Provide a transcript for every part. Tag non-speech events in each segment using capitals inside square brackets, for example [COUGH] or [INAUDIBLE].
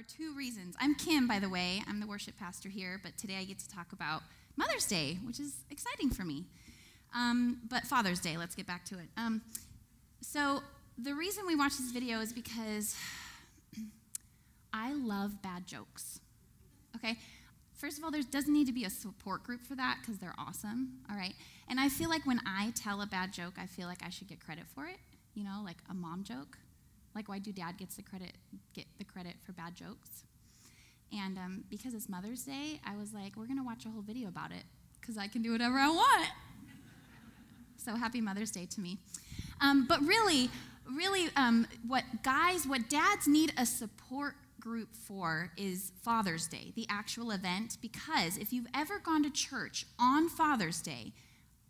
are two reasons. I'm Kim, by the way. I'm the worship pastor here, but today I get to talk about Mother's Day, which is exciting for me. Um, but Father's Day, let's get back to it. Um, so, the reason we watch this video is because I love bad jokes. Okay? First of all, there doesn't need to be a support group for that because they're awesome. All right? And I feel like when I tell a bad joke, I feel like I should get credit for it. You know, like a mom joke. Like, why do dad gets the credit get the credit for bad jokes? And um, because it's Mother's Day, I was like, we're gonna watch a whole video about it because I can do whatever I want. [LAUGHS] so happy Mother's Day to me. Um, but really, really, um, what guys, what dads need a support group for is Father's Day, the actual event, because if you've ever gone to church on Father's Day,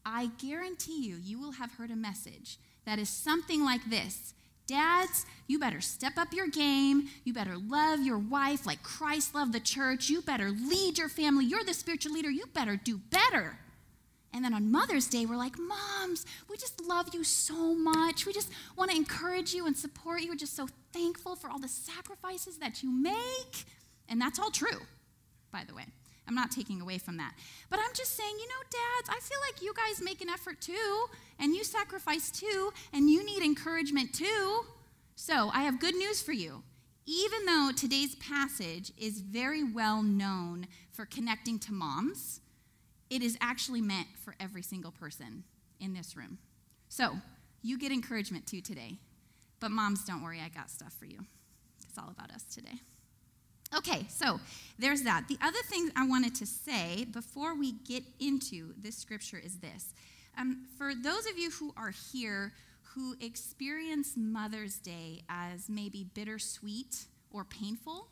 I guarantee you, you will have heard a message that is something like this Dads, you better step up your game. You better love your wife like Christ loved the church. You better lead your family. You're the spiritual leader. You better do better. And then on Mother's Day, we're like, Moms, we just love you so much. We just want to encourage you and support you. We're just so thankful for all the sacrifices that you make. And that's all true, by the way. I'm not taking away from that. But I'm just saying, you know, dads, I feel like you guys make an effort too, and you sacrifice too, and you need encouragement too. So I have good news for you. Even though today's passage is very well known for connecting to moms, it is actually meant for every single person in this room. So you get encouragement too today. But moms, don't worry, I got stuff for you. It's all about us today. Okay, so there's that. The other thing I wanted to say before we get into this scripture is this. Um, for those of you who are here who experience Mother's Day as maybe bittersweet or painful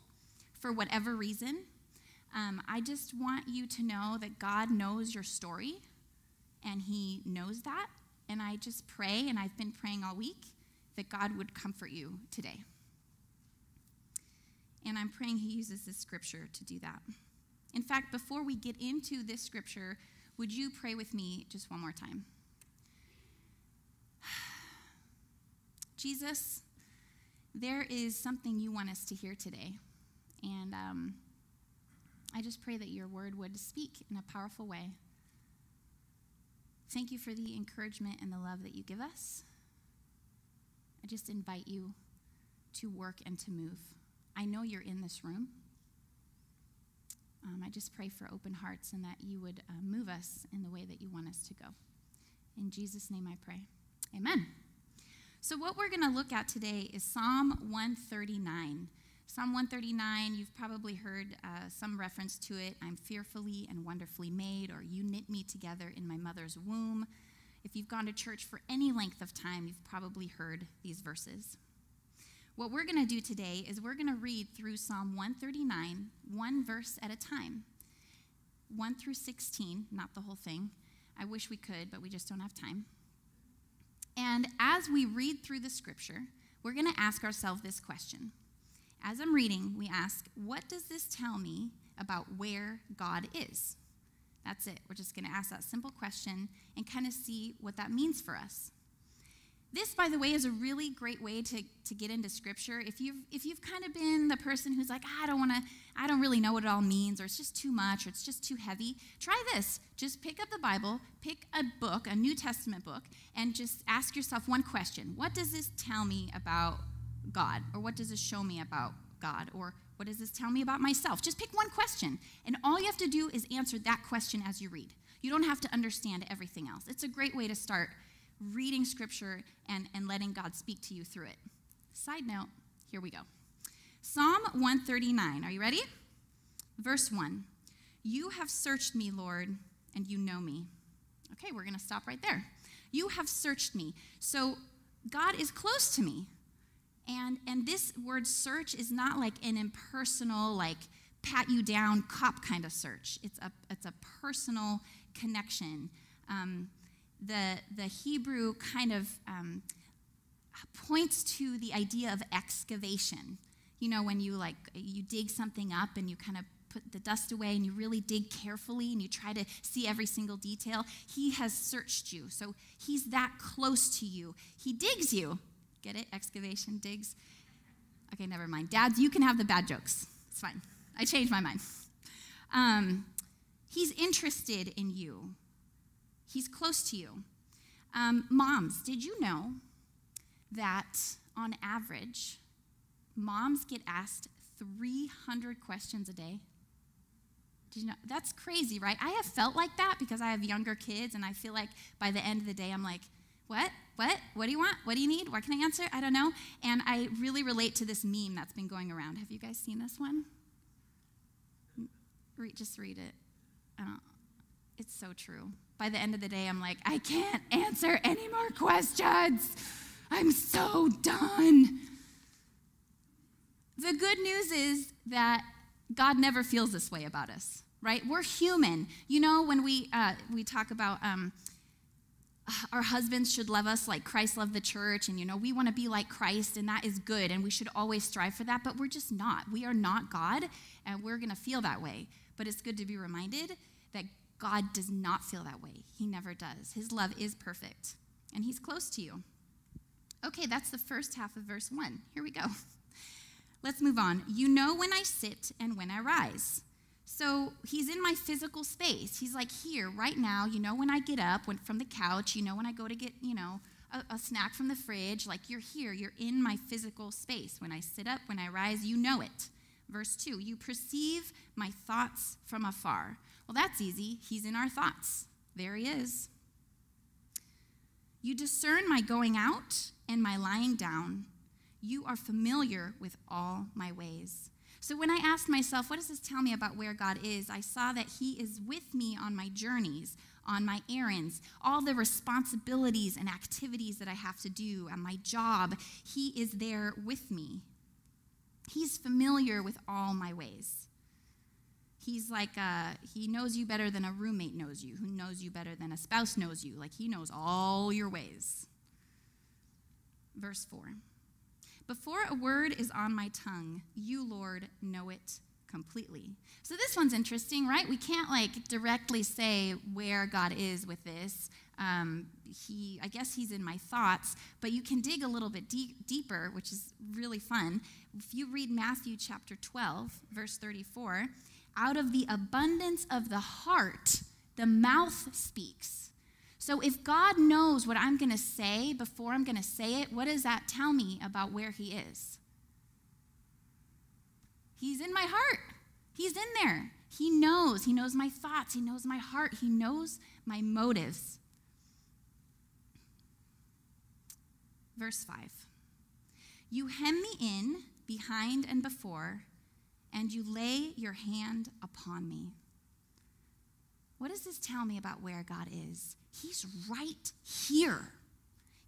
for whatever reason, um, I just want you to know that God knows your story and He knows that. And I just pray, and I've been praying all week, that God would comfort you today. And I'm praying he uses this scripture to do that. In fact, before we get into this scripture, would you pray with me just one more time? [SIGHS] Jesus, there is something you want us to hear today. And um, I just pray that your word would speak in a powerful way. Thank you for the encouragement and the love that you give us. I just invite you to work and to move. I know you're in this room. Um, I just pray for open hearts and that you would uh, move us in the way that you want us to go. In Jesus' name I pray. Amen. So, what we're going to look at today is Psalm 139. Psalm 139, you've probably heard uh, some reference to it. I'm fearfully and wonderfully made, or you knit me together in my mother's womb. If you've gone to church for any length of time, you've probably heard these verses. What we're going to do today is we're going to read through Psalm 139, one verse at a time. 1 through 16, not the whole thing. I wish we could, but we just don't have time. And as we read through the scripture, we're going to ask ourselves this question. As I'm reading, we ask, What does this tell me about where God is? That's it. We're just going to ask that simple question and kind of see what that means for us. This, by the way, is a really great way to, to get into scripture. If you've, if you've kind of been the person who's like, I don't want to, I don't really know what it all means, or it's just too much, or it's just too heavy, try this. Just pick up the Bible, pick a book, a New Testament book, and just ask yourself one question What does this tell me about God? Or what does this show me about God? Or what does this tell me about myself? Just pick one question, and all you have to do is answer that question as you read. You don't have to understand everything else. It's a great way to start reading scripture and, and letting God speak to you through it. Side note, here we go. Psalm 139. Are you ready? Verse 1 You have searched me, Lord, and you know me. Okay, we're going to stop right there. You have searched me. So God is close to me. And, and this word search is not like an impersonal, like pat you down cop kind of search. It's a, it's a personal connection. Um, the, the Hebrew kind of um, points to the idea of excavation. You know, when you like you dig something up and you kind of put the dust away and you really dig carefully and you try to see every single detail. He has searched you. So he's that close to you. He digs you. Get it? Excavation, digs. Okay, never mind. Dads, you can have the bad jokes. It's fine. I changed my mind. Um, he's interested in you, he's close to you. Um, moms, did you know that on average, moms get asked 300 questions a day? Did you know? That's crazy, right? I have felt like that because I have younger kids, and I feel like by the end of the day, I'm like, what? What? What do you want? What do you need? What can I answer? I don't know. And I really relate to this meme that's been going around. Have you guys seen this one? Just read it. Uh, it's so true. By the end of the day, I'm like, I can't answer any more questions. I'm so done. The good news is that God never feels this way about us, right? We're human. You know, when we, uh, we talk about um, our husbands should love us like Christ loved the church, and you know, we want to be like Christ, and that is good, and we should always strive for that, but we're just not. We are not God, and we're going to feel that way. But it's good to be reminded that God does not feel that way. He never does. His love is perfect, and He's close to you. Okay, that's the first half of verse 1. Here we go. [LAUGHS] Let's move on. You know when I sit and when I rise. So he's in my physical space. He's like here, right now. You know when I get up when, from the couch. You know when I go to get, you know, a, a snack from the fridge. Like you're here. You're in my physical space. When I sit up, when I rise, you know it. Verse 2 You perceive my thoughts from afar. Well, that's easy. He's in our thoughts. There he is. You discern my going out and my lying down. You are familiar with all my ways. So when I asked myself, what does this tell me about where God is? I saw that He is with me on my journeys, on my errands, all the responsibilities and activities that I have to do, on my job. He is there with me. He's familiar with all my ways. He's like, uh, he knows you better than a roommate knows you, who knows you better than a spouse knows you. Like, he knows all your ways. Verse 4 Before a word is on my tongue, you, Lord, know it completely. So this one's interesting, right? We can't like directly say where God is with this. Um, he, I guess he's in my thoughts, but you can dig a little bit deep, deeper, which is really fun. If you read Matthew chapter 12, verse 34, out of the abundance of the heart, the mouth speaks. So if God knows what I'm going to say before I'm going to say it, what does that tell me about where He is? He's in my heart. He's in there. He knows. He knows my thoughts. He knows my heart. He knows my motives. Verse 5 You hem me in behind and before, and you lay your hand upon me. What does this tell me about where God is? He's right here.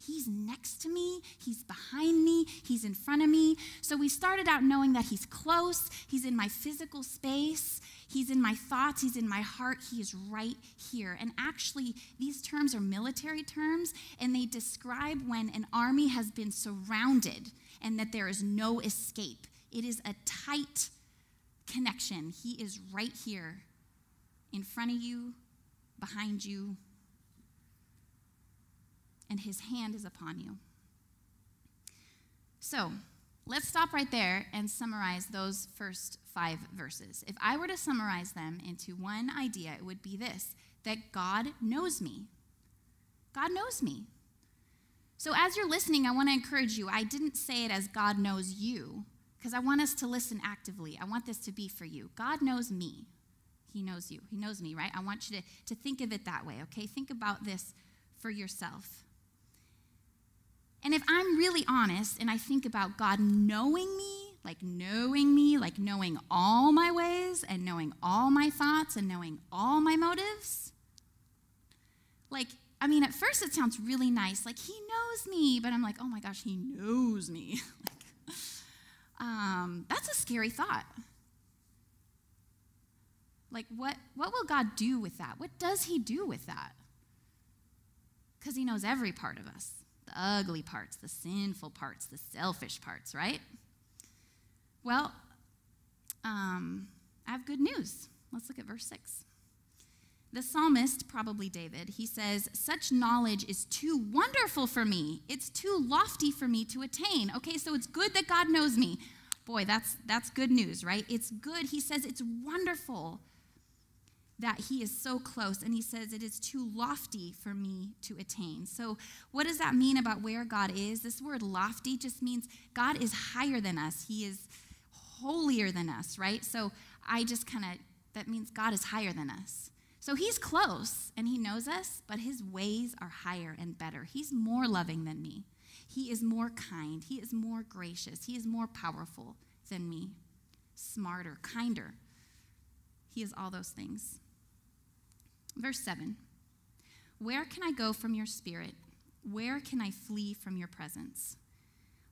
He's next to me, He's behind me, He's in front of me. So we started out knowing that He's close, He's in my physical space, He's in my thoughts, He's in my heart, He is right here. And actually, these terms are military terms, and they describe when an army has been surrounded and that there is no escape. It is a tight connection. He is right here in front of you, behind you, and his hand is upon you. So, let's stop right there and summarize those first five verses. If I were to summarize them into one idea, it would be this that God knows me. God knows me. So, as you're listening, I want to encourage you. I didn't say it as God knows you, because I want us to listen actively. I want this to be for you. God knows me. He knows you. He knows me, right? I want you to, to think of it that way, okay? Think about this for yourself. And if I'm really honest and I think about God knowing me, like knowing me, like knowing all my ways and knowing all my thoughts and knowing all my motives, like, I mean, at first it sounds really nice, like he knows me, but I'm like, oh my gosh, he knows me. [LAUGHS] um, that's a scary thought. Like, what, what will God do with that? What does he do with that? Because he knows every part of us the ugly parts, the sinful parts, the selfish parts, right? Well, um, I have good news. Let's look at verse 6. The psalmist, probably David, he says, Such knowledge is too wonderful for me. It's too lofty for me to attain. Okay, so it's good that God knows me. Boy, that's, that's good news, right? It's good. He says it's wonderful that he is so close. And he says it is too lofty for me to attain. So, what does that mean about where God is? This word lofty just means God is higher than us, he is holier than us, right? So, I just kind of, that means God is higher than us. So he's close and he knows us, but his ways are higher and better. He's more loving than me. He is more kind. He is more gracious. He is more powerful than me, smarter, kinder. He is all those things. Verse 7 Where can I go from your spirit? Where can I flee from your presence?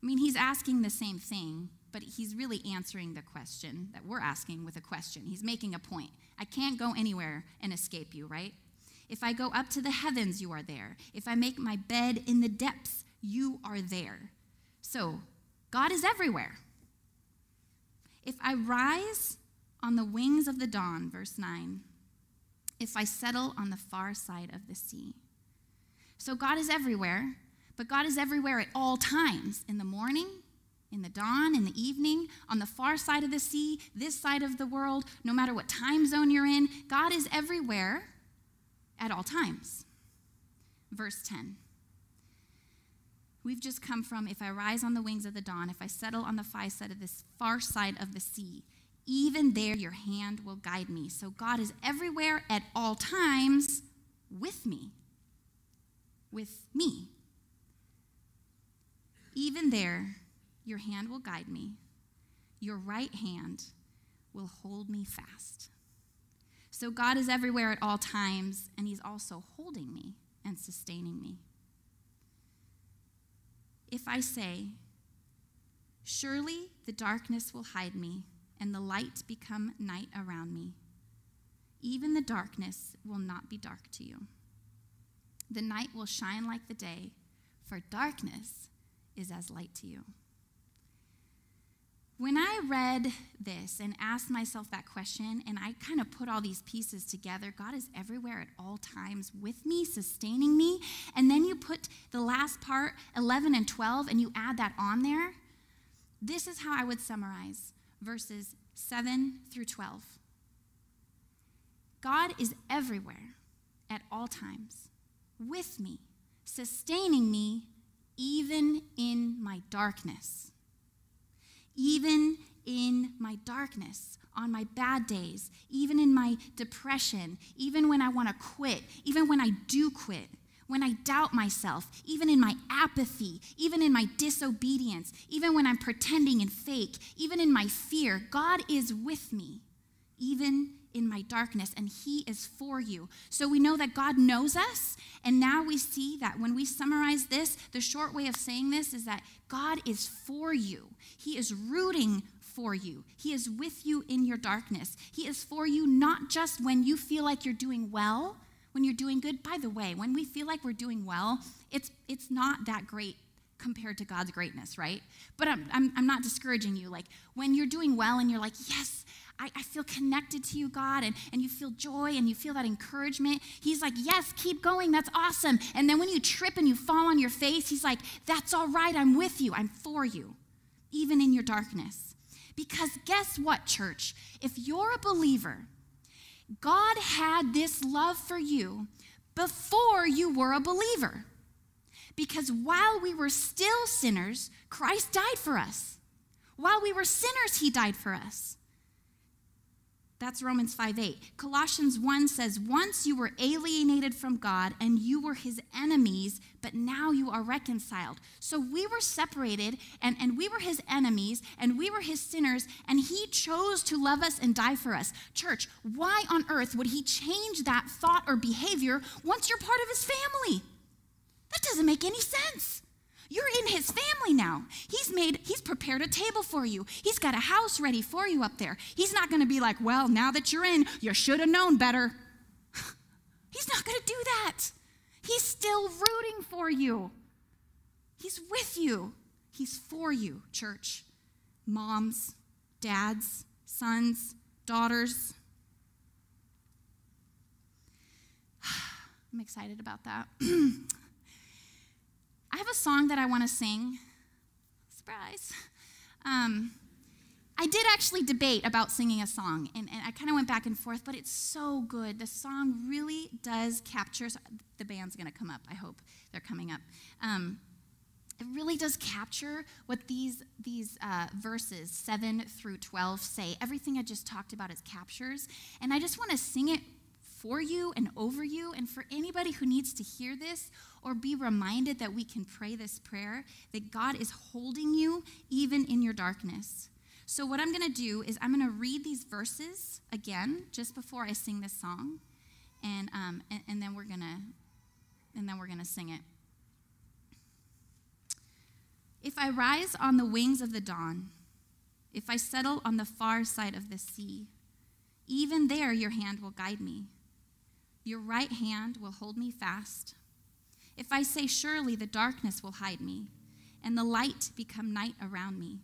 I mean, he's asking the same thing, but he's really answering the question that we're asking with a question. He's making a point. I can't go anywhere and escape you, right? If I go up to the heavens, you are there. If I make my bed in the depths, you are there. So, God is everywhere. If I rise on the wings of the dawn, verse 9, if I settle on the far side of the sea. So, God is everywhere, but God is everywhere at all times in the morning, in the dawn, in the evening, on the far side of the sea, this side of the world, no matter what time zone you're in, God is everywhere at all times. Verse 10. We've just come from if I rise on the wings of the dawn, if I settle on the far side of this far side of the sea, even there your hand will guide me. So God is everywhere at all times with me. With me. Even there your hand will guide me, your right hand will hold me fast. So God is everywhere at all times, and He's also holding me and sustaining me. If I say, Surely the darkness will hide me, and the light become night around me, even the darkness will not be dark to you. The night will shine like the day, for darkness is as light to you. When I read this and asked myself that question, and I kind of put all these pieces together, God is everywhere at all times with me, sustaining me. And then you put the last part, 11 and 12, and you add that on there. This is how I would summarize verses 7 through 12. God is everywhere at all times with me, sustaining me even in my darkness even in my darkness, on my bad days, even in my depression, even when I want to quit, even when I do quit, when I doubt myself, even in my apathy, even in my disobedience, even when I'm pretending and fake, even in my fear, God is with me, even in my darkness, and He is for you. So we know that God knows us, and now we see that when we summarize this, the short way of saying this is that God is for you. He is rooting for you. He is with you in your darkness. He is for you not just when you feel like you're doing well, when you're doing good. By the way, when we feel like we're doing well, it's, it's not that great compared to God's greatness, right? But I'm, I'm, I'm not discouraging you. Like when you're doing well and you're like, yes, I, I feel connected to you, God, and, and you feel joy and you feel that encouragement. He's like, Yes, keep going. That's awesome. And then when you trip and you fall on your face, He's like, That's all right. I'm with you. I'm for you, even in your darkness. Because guess what, church? If you're a believer, God had this love for you before you were a believer. Because while we were still sinners, Christ died for us. While we were sinners, he died for us. That's Romans 5 8. Colossians 1 says, Once you were alienated from God and you were his enemies, but now you are reconciled. So we were separated and, and we were his enemies and we were his sinners, and he chose to love us and die for us. Church, why on earth would he change that thought or behavior once you're part of his family? That doesn't make any sense. You're in his family now. He's made, he's prepared a table for you. He's got a house ready for you up there. He's not going to be like, well, now that you're in, you should have known better. [LAUGHS] he's not going to do that. He's still rooting for you. He's with you. He's for you, church. Moms, dads, sons, daughters. [SIGHS] I'm excited about that. [CLEARS THROAT] I have a song that I want to sing. Surprise. Um, I did actually debate about singing a song, and, and I kind of went back and forth, but it's so good. The song really does capture. The band's going to come up. I hope they're coming up. Um, it really does capture what these, these uh, verses 7 through 12 say. Everything I just talked about is captures. And I just want to sing it for you and over you. And for anybody who needs to hear this or be reminded that we can pray this prayer, that God is holding you even in your darkness. So, what I'm going to do is I'm going to read these verses again just before I sing this song. And, um, and, and then we're going to and then we're going to sing it. If I rise on the wings of the dawn, if I settle on the far side of the sea, even there your hand will guide me. Your right hand will hold me fast. If I say, Surely the darkness will hide me, and the light become night around me,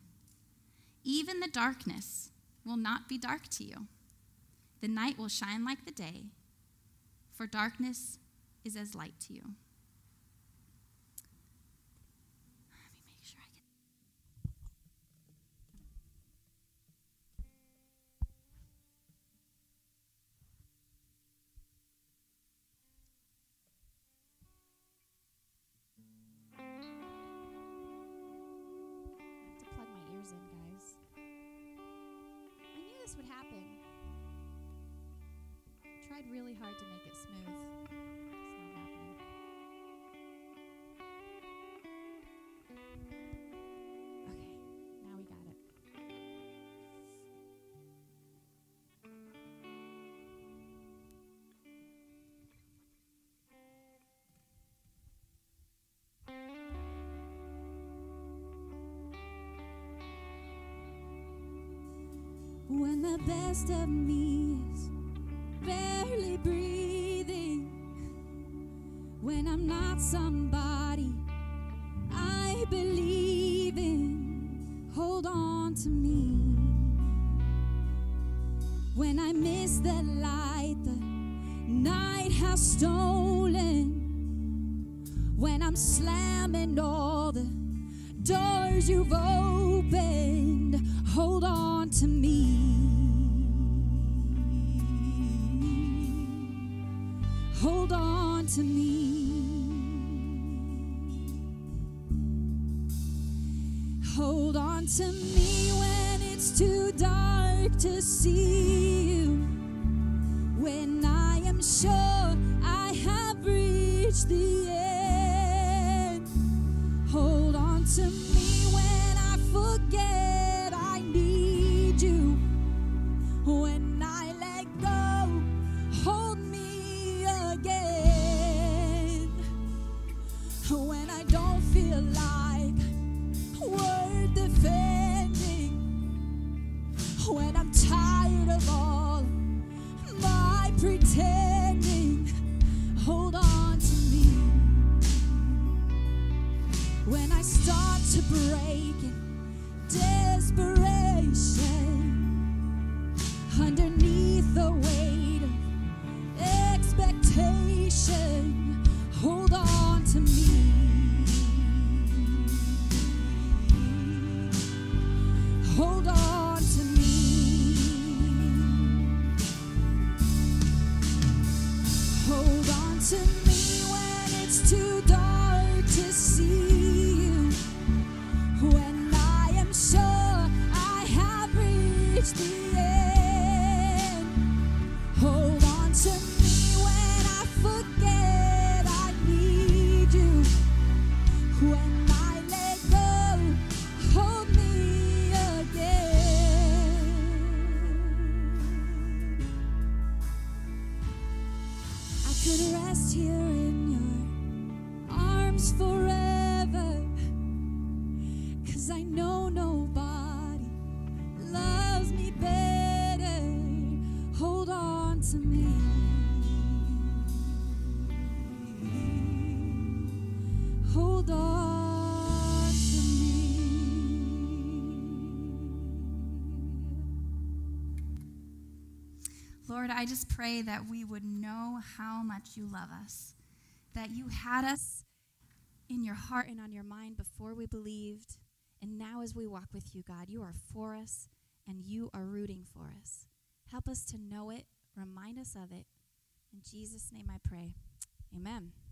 even the darkness will not be dark to you. The night will shine like the day, for darkness is as light to you. Really hard to make it smooth. When the best of me is barely breathing when I'm not somebody I believe in. Hold on to me when I miss the light the night has stolen. When I'm slamming all the doors you've opened, hold on hold on to me. Hold on to me when it's too dark to see you. When I am sure I have reached the end. Hold on to me Lord, I just pray that we would know how much you love us, that you had us in your heart and on your mind before we believed. And now, as we walk with you, God, you are for us and you are rooting for us. Help us to know it, remind us of it. In Jesus' name I pray. Amen.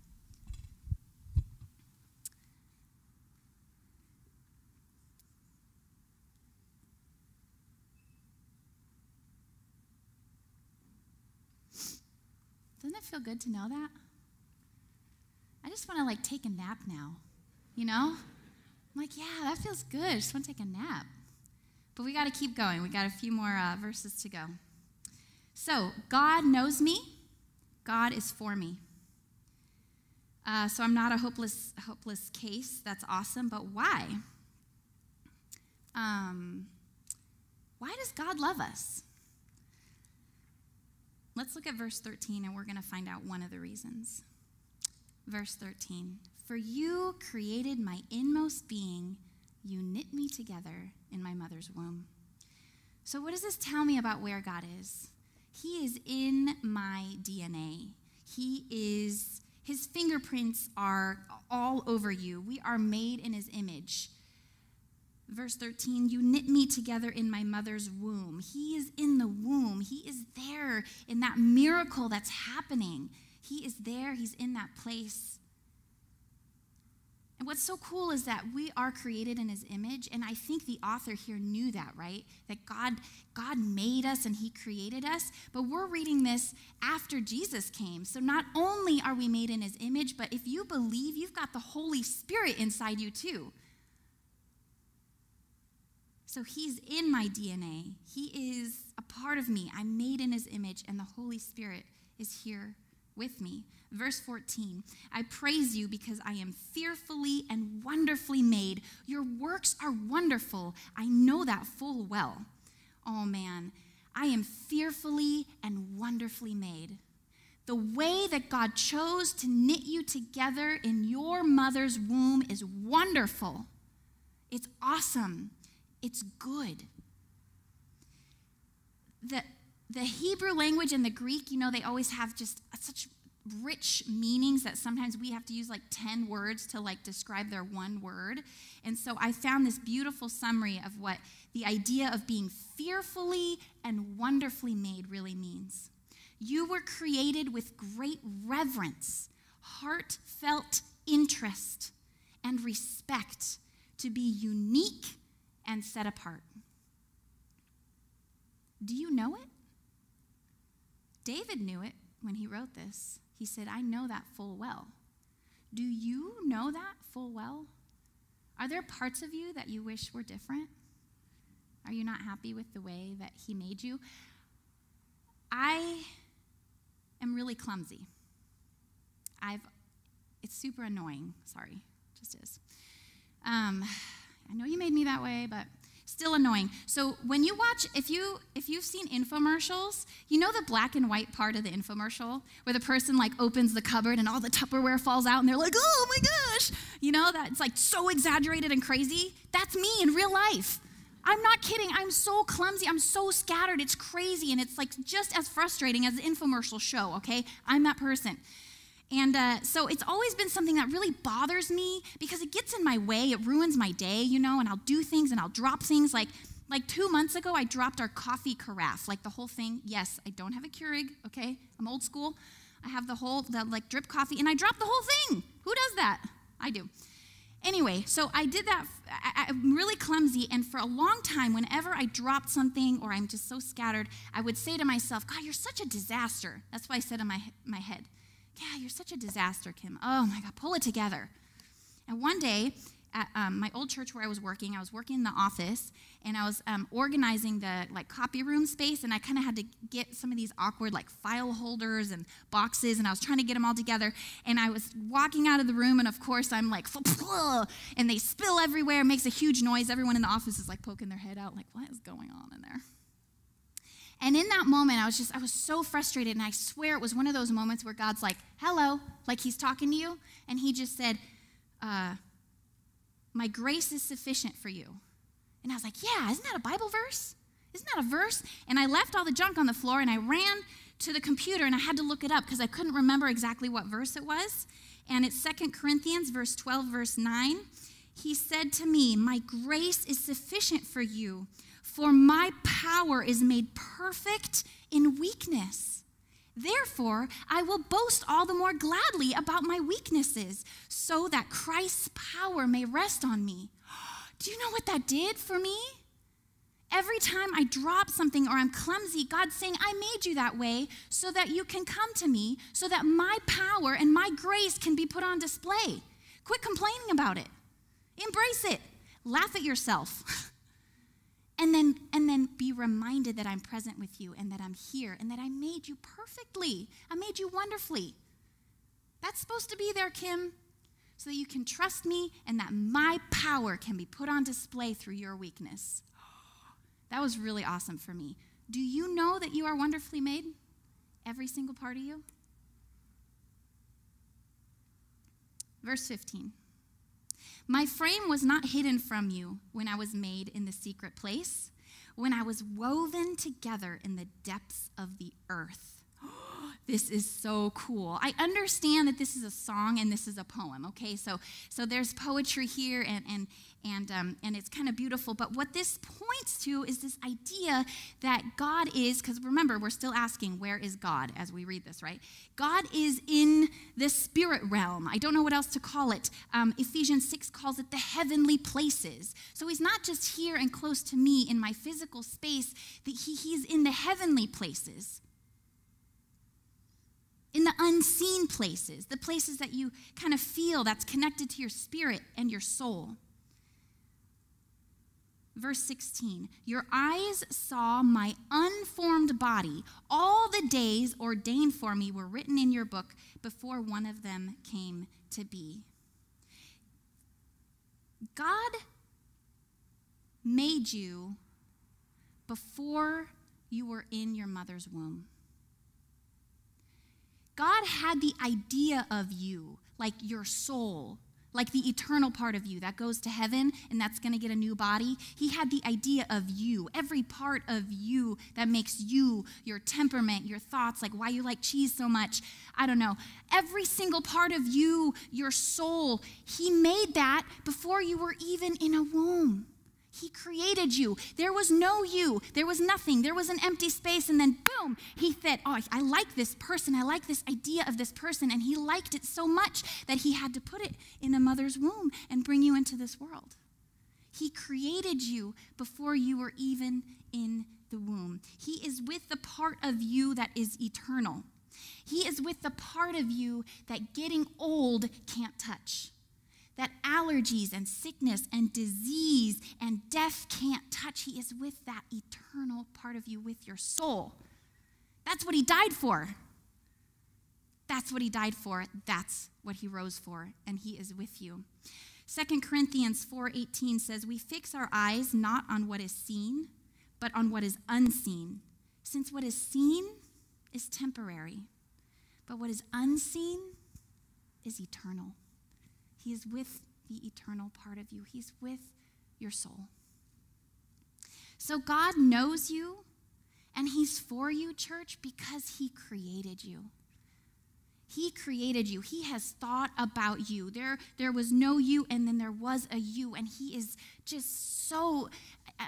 Doesn't it feel good to know that? I just want to like take a nap now, you know? I'm like, yeah, that feels good. I just want to take a nap. But we got to keep going. We got a few more uh, verses to go. So, God knows me. God is for me. Uh, so I'm not a hopeless, hopeless case. That's awesome. But why? Um, why does God love us? Let's look at verse 13 and we're going to find out one of the reasons. Verse 13 For you created my inmost being, you knit me together in my mother's womb. So, what does this tell me about where God is? He is in my DNA. He is, his fingerprints are all over you. We are made in his image. Verse 13, you knit me together in my mother's womb. He is in the womb. He is there in that miracle that's happening. He is there, He's in that place. And what's so cool is that we are created in his image and I think the author here knew that, right? That God God made us and he created us, but we're reading this after Jesus came. So not only are we made in his image, but if you believe, you've got the Holy Spirit inside you too. So he's in my DNA. He is a part of me. I'm made in his image and the Holy Spirit is here with me. Verse 14 I praise you because I am fearfully and wonderfully made. Your works are wonderful. I know that full well. Oh man, I am fearfully and wonderfully made. The way that God chose to knit you together in your mother's womb is wonderful. It's awesome. It's good. The, the Hebrew language and the Greek, you know, they always have just such rich meanings that sometimes we have to use like 10 words to like describe their one word. And so I found this beautiful summary of what the idea of being fearfully and wonderfully made really means. You were created with great reverence, heartfelt interest, and respect to be unique and set apart. Do you know it? David knew it when he wrote this. He said, I know that full well. Do you know that full well? Are there parts of you that you wish were different? Are you not happy with the way that he made you? I am really clumsy. I've it's super annoying. Sorry, just is. Um, I know you made me that way, but still annoying. So when you watch, if you if you've seen infomercials, you know the black and white part of the infomercial where the person like opens the cupboard and all the Tupperware falls out and they're like, oh my gosh, you know that it's like so exaggerated and crazy. That's me in real life. I'm not kidding. I'm so clumsy. I'm so scattered. It's crazy. And it's like just as frustrating as the infomercial show, okay? I'm that person. And uh, so it's always been something that really bothers me because it gets in my way. It ruins my day, you know, and I'll do things and I'll drop things. Like, like two months ago, I dropped our coffee carafe, like the whole thing. Yes, I don't have a Keurig, okay? I'm old school. I have the whole, the like drip coffee, and I dropped the whole thing. Who does that? I do. Anyway, so I did that. I, am really clumsy, and for a long time, whenever I dropped something or I'm just so scattered, I would say to myself, God, you're such a disaster. That's what I said in my, my head. Yeah, you're such a disaster, Kim. Oh my God, pull it together. And one day, at um, my old church where I was working, I was working in the office and I was um, organizing the like copy room space, and I kind of had to get some of these awkward like file holders and boxes, and I was trying to get them all together. And I was walking out of the room, and of course I'm like, and they spill everywhere, makes a huge noise. Everyone in the office is like poking their head out, like, what is going on in there? And in that moment, I was just, I was so frustrated. And I swear it was one of those moments where God's like, hello, like he's talking to you. And he just said, uh, my grace is sufficient for you. And I was like, yeah, isn't that a Bible verse? Isn't that a verse? And I left all the junk on the floor and I ran to the computer and I had to look it up because I couldn't remember exactly what verse it was. And it's Second Corinthians, verse 12, verse 9. He said to me, My grace is sufficient for you, for my power is made perfect in weakness. Therefore, I will boast all the more gladly about my weaknesses, so that Christ's power may rest on me. [GASPS] Do you know what that did for me? Every time I drop something or I'm clumsy, God's saying, I made you that way so that you can come to me, so that my power and my grace can be put on display. Quit complaining about it. Embrace it. Laugh at yourself. [LAUGHS] and then and then be reminded that I'm present with you and that I'm here and that I made you perfectly. I made you wonderfully. That's supposed to be there, Kim, so that you can trust me and that my power can be put on display through your weakness. [GASPS] That was really awesome for me. Do you know that you are wonderfully made? Every single part of you? Verse 15. My frame was not hidden from you when I was made in the secret place, when I was woven together in the depths of the earth. This is so cool. I understand that this is a song and this is a poem, okay? So, so there's poetry here and, and, and, um, and it's kind of beautiful. But what this points to is this idea that God is, because remember, we're still asking, where is God as we read this, right? God is in the spirit realm. I don't know what else to call it. Um, Ephesians 6 calls it the heavenly places. So he's not just here and close to me in my physical space, that he, he's in the heavenly places in the unseen places, the places that you kind of feel that's connected to your spirit and your soul. Verse 16, your eyes saw my unformed body. All the days ordained for me were written in your book before one of them came to be. God made you before you were in your mother's womb. God had the idea of you, like your soul, like the eternal part of you that goes to heaven and that's going to get a new body. He had the idea of you, every part of you that makes you, your temperament, your thoughts, like why you like cheese so much. I don't know. Every single part of you, your soul, He made that before you were even in a womb. He created you. There was no you. There was nothing. There was an empty space. And then, boom, he said, Oh, I like this person. I like this idea of this person. And he liked it so much that he had to put it in a mother's womb and bring you into this world. He created you before you were even in the womb. He is with the part of you that is eternal. He is with the part of you that getting old can't touch that allergies and sickness and disease and death can't touch. He is with that eternal part of you, with your soul. That's what he died for. That's what he died for. That's what he rose for, and he is with you. 2 Corinthians 4:18 says, "We fix our eyes not on what is seen, but on what is unseen, since what is seen is temporary, but what is unseen is eternal." He is with the eternal part of you, He's with your soul. So God knows you and He's for you, church, because He created you. He created you. He has thought about you. There, there was no you, and then there was a you, and He is just so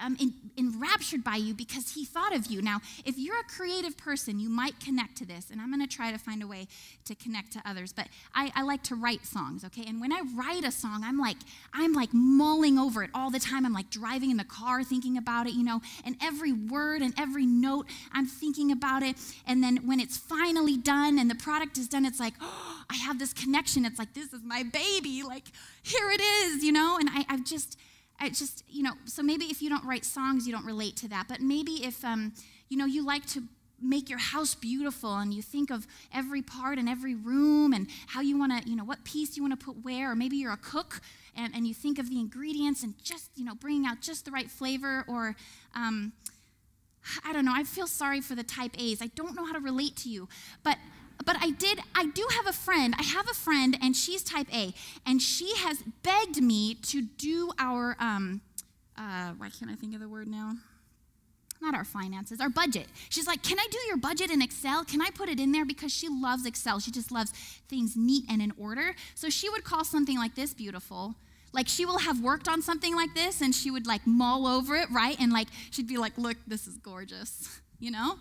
um, in, enraptured by you because he thought of you. Now, if you're a creative person, you might connect to this, and I'm going to try to find a way to connect to others. But I, I, like to write songs, okay? And when I write a song, I'm like, I'm like mulling over it all the time. I'm like driving in the car thinking about it, you know, and every word and every note, I'm thinking about it. And then when it's finally done and the product is done, it's like, oh, [GASPS] I have this connection. It's like, this is my baby. Like, here it is, you know? And I, I've just I just, you know, so maybe if you don't write songs, you don't relate to that. But maybe if, um, you know, you like to make your house beautiful and you think of every part and every room and how you want to, you know, what piece you want to put where, or maybe you're a cook and, and you think of the ingredients and just, you know, bringing out just the right flavor, or, um, I don't know, I feel sorry for the type A's. I don't know how to relate to you. But but I did, I do have a friend. I have a friend, and she's type A, and she has begged me to do our, um, uh, why can't I think of the word now? not our finances, our budget. She's like, Can I do your budget in Excel? Can I put it in there? Because she loves Excel. She just loves things neat and in order. So she would call something like this beautiful. Like she will have worked on something like this and she would like mull over it, right? And like she'd be like, Look, this is gorgeous, [LAUGHS] you know?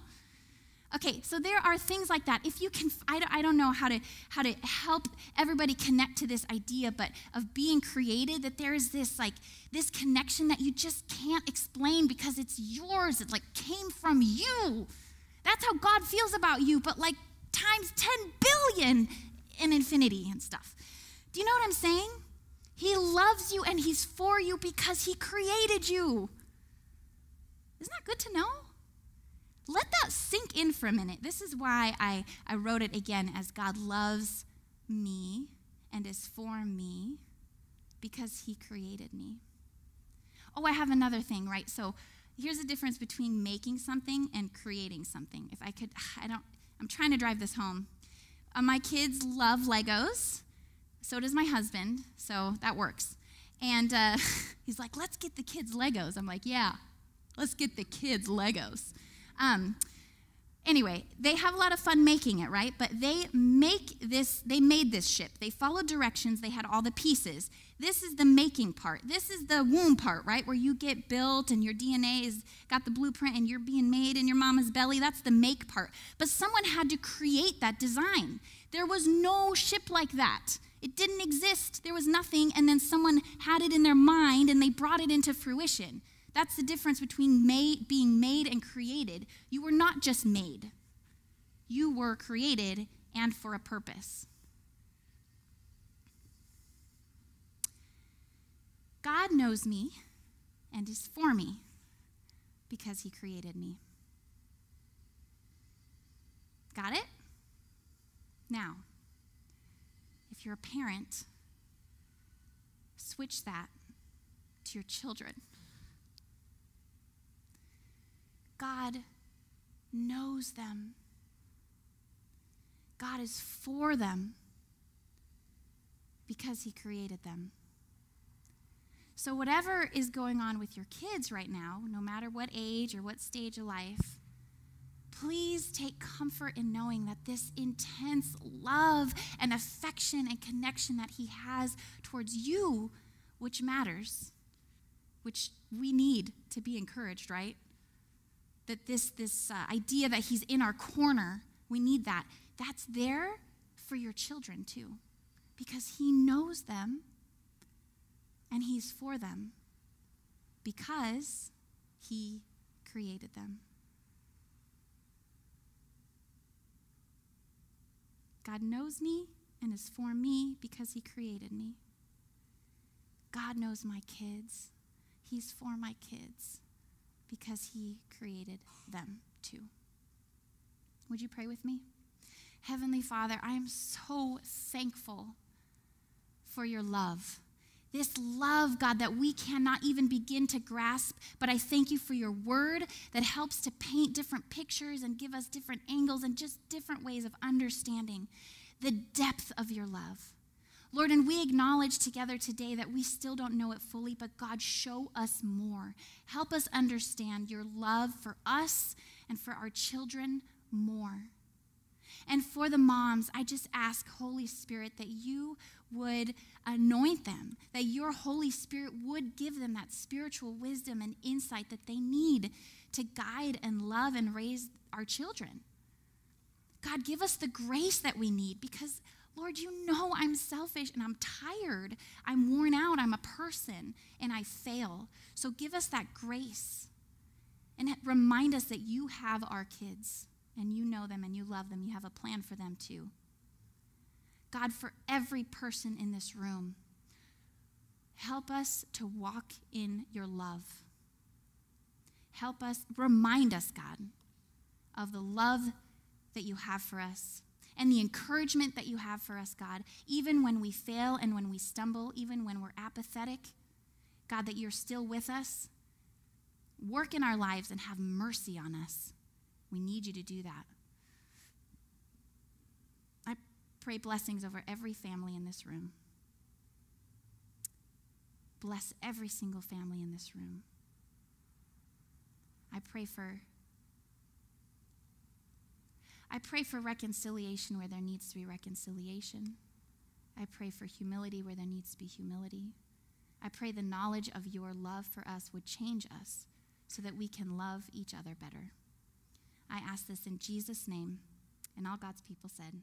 Okay, so there are things like that. If you can, I don't, I don't know how to how to help everybody connect to this idea, but of being created, that there is this like this connection that you just can't explain because it's yours. It like came from you. That's how God feels about you, but like times 10 billion in infinity and stuff. Do you know what I'm saying? He loves you and he's for you because he created you. Isn't that good to know? Let that sink in for a minute. This is why I, I wrote it again as God loves me and is for me because he created me. Oh, I have another thing, right? So here's the difference between making something and creating something. If I could, [SIGHS] I don't, I'm trying to drive this home. Uh, my kids love Legos. So does my husband. So that works. And uh, [LAUGHS] he's like, let's get the kids Legos. I'm like, yeah, let's get the kids Legos. Um, anyway, they have a lot of fun making it, right? But they make this, they made this ship. They followed directions, they had all the pieces. This is the making part. This is the womb part, right? Where you get built and your DNA has got the blueprint and you're being made in your mama's belly. That's the make part. But someone had to create that design. There was no ship like that. It didn't exist. There was nothing, and then someone had it in their mind and they brought it into fruition. That's the difference between made, being made and created. You were not just made, you were created and for a purpose. God knows me and is for me because he created me. Got it? Now, if you're a parent, switch that to your children. God knows them. God is for them because He created them. So, whatever is going on with your kids right now, no matter what age or what stage of life, please take comfort in knowing that this intense love and affection and connection that He has towards you, which matters, which we need to be encouraged, right? That this, this uh, idea that he's in our corner, we need that. That's there for your children too, because he knows them and he's for them because he created them. God knows me and is for me because he created me. God knows my kids. He's for my kids because he created them too. Would you pray with me? Heavenly Father, I am so thankful for your love. This love, God, that we cannot even begin to grasp, but I thank you for your word that helps to paint different pictures and give us different angles and just different ways of understanding the depth of your love. Lord, and we acknowledge together today that we still don't know it fully, but God, show us more. Help us understand your love for us and for our children more. And for the moms, I just ask, Holy Spirit, that you would anoint them, that your Holy Spirit would give them that spiritual wisdom and insight that they need to guide and love and raise our children. God, give us the grace that we need because Lord, you know I'm selfish and I'm tired. I'm worn out. I'm a person and I fail. So give us that grace and remind us that you have our kids and you know them and you love them. You have a plan for them too. God, for every person in this room, help us to walk in your love. Help us, remind us, God, of the love that you have for us and the encouragement that you have for us, God, even when we fail and when we stumble, even when we're apathetic. God, that you're still with us. Work in our lives and have mercy on us. We need you to do that. I pray blessings over every family in this room. Bless every single family in this room. I pray for I pray for reconciliation where there needs to be reconciliation. I pray for humility where there needs to be humility. I pray the knowledge of your love for us would change us so that we can love each other better. I ask this in Jesus' name, and all God's people said,